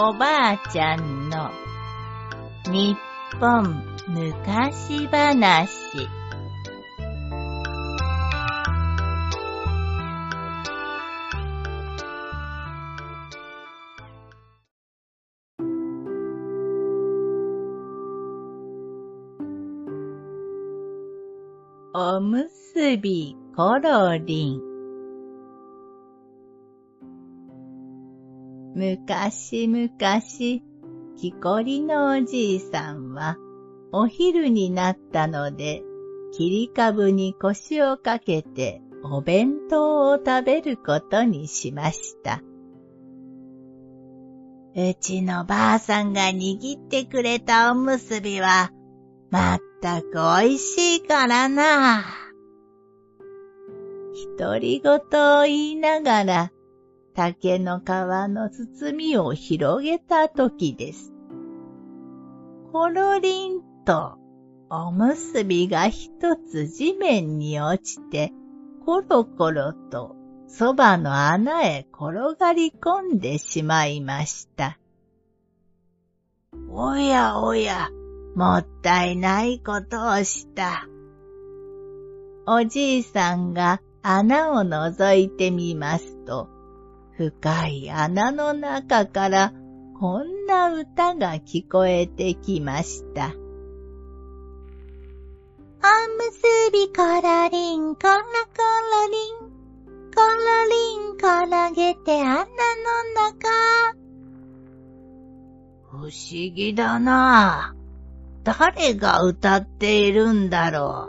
おばあちゃんの日本昔話。おむすびころりんむかしむかし、きこりのおじいさんは、お昼になったので、切り株に腰をかけてお弁当を食べることにしました。うちのばあさんが握ってくれたおむすびは、まったく美味しいからな。独り言を言いながら、竹の皮の包みを広げた時です。コロリンとおむすびが一つ地面に落ちて、コロコロとそばの穴へ転がり込んでしまいました。おやおや、もったいないことをした。おじいさんが穴を覗いてみますと、深い穴の中からこんな歌が聞こえてきました。おむすびころりんころころりん、ころりん転げて穴の中。不思議だな誰が歌っているんだろ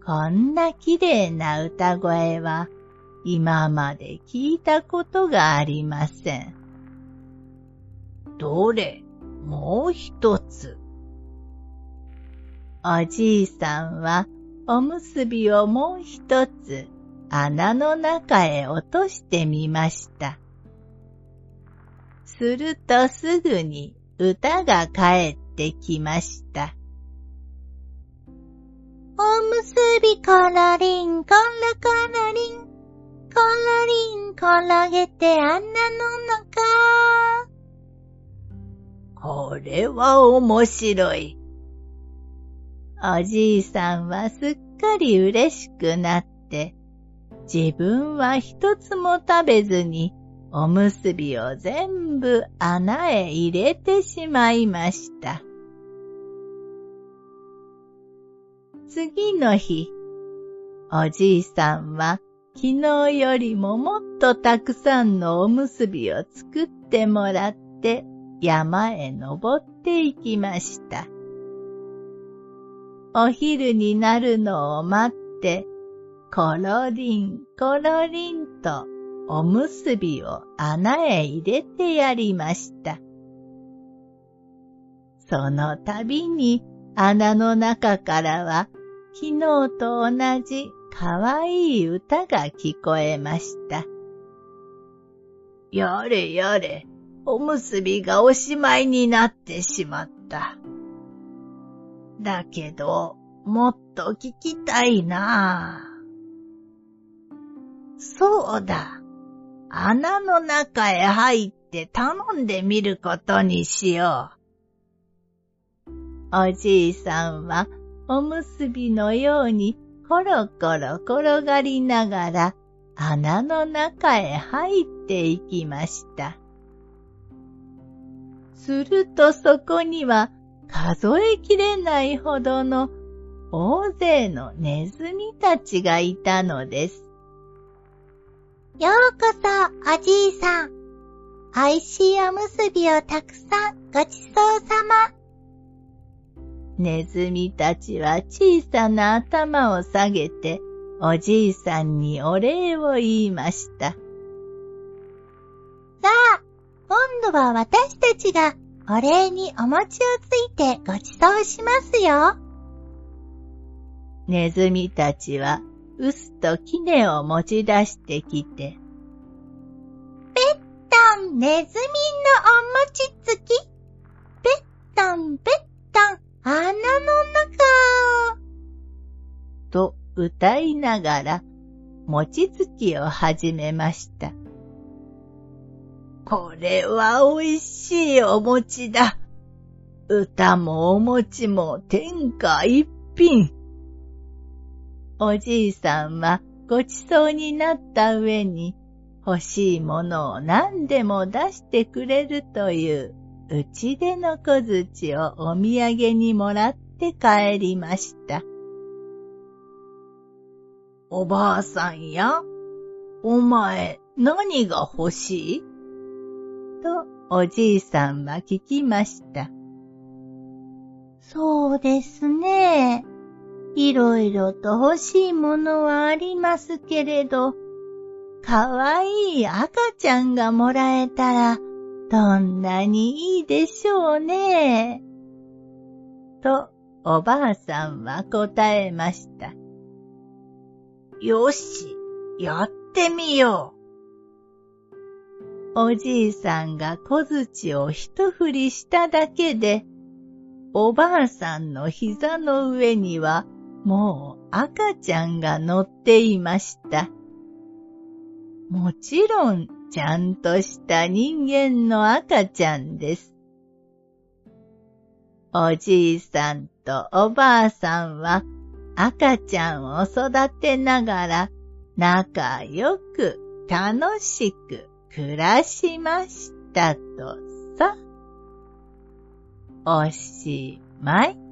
う。こんな綺麗な歌声は今まで聞いたことがありません。どれ、もう一つ。おじいさんはおむすびをもう一つ穴の中へ落としてみました。するとすぐに歌が帰ってきました。おむすびからりんこらからりんころりん転げて穴の中。これは面白い。おじいさんはすっかり嬉しくなって、自分は一つも食べずにおむすびを全部穴へ入れてしまいました。次の日、おじいさんは昨日よりももっとたくさんのおむすびを作ってもらって山へ登っていきました。お昼になるのを待って、コロリン、コロリンとおむすびを穴へ入れてやりました。その度に穴の中からは昨日と同じかわいい歌が聞こえました。やれやれ、おむすびがおしまいになってしまった。だけど、もっと聞きたいなそうだ。穴の中へ入って頼んでみることにしよう。おじいさんはおむすびのようにコロコロ転がりながら穴の中へ入っていきました。するとそこには数えきれないほどの大勢のネズミたちがいたのです。ようこそ、おじいさん。美味しいおむすびをたくさんごちそうさま。ネズミたちは小さな頭を下げて、おじいさんにお礼を言いました。さあ、今度は私たちがお礼にお餅をついてごちそうしますよ。ネズミたちは、うすとキネを持ち出してきて、ぺったんネズミのお餅つき、歌いながら餅つきを始めました。これは美味しいお餅だ。歌もお餅も天下一品。おじいさんはごちそうになった上に欲しいものを何でも出してくれるといううちでの小槌をお土産にもらって帰りました。おばあさんや、お前何が欲しい？とおじいさんは聞きました。そうですね。いろいろと欲しいものはありますけれど、かわいい赤ちゃんがもらえたら、どんなにいいでしょうね。と、おばあさんは答えました。よし、やってみよう。おじいさんが小槌を一振りしただけで、おばあさんの膝の上にはもう赤ちゃんが乗っていました。もちろん、ちゃんとした人間の赤ちゃんです。おじいさんとおばあさんは赤ちゃんを育てながら仲良く楽しく暮らしましたとさ。おしまい。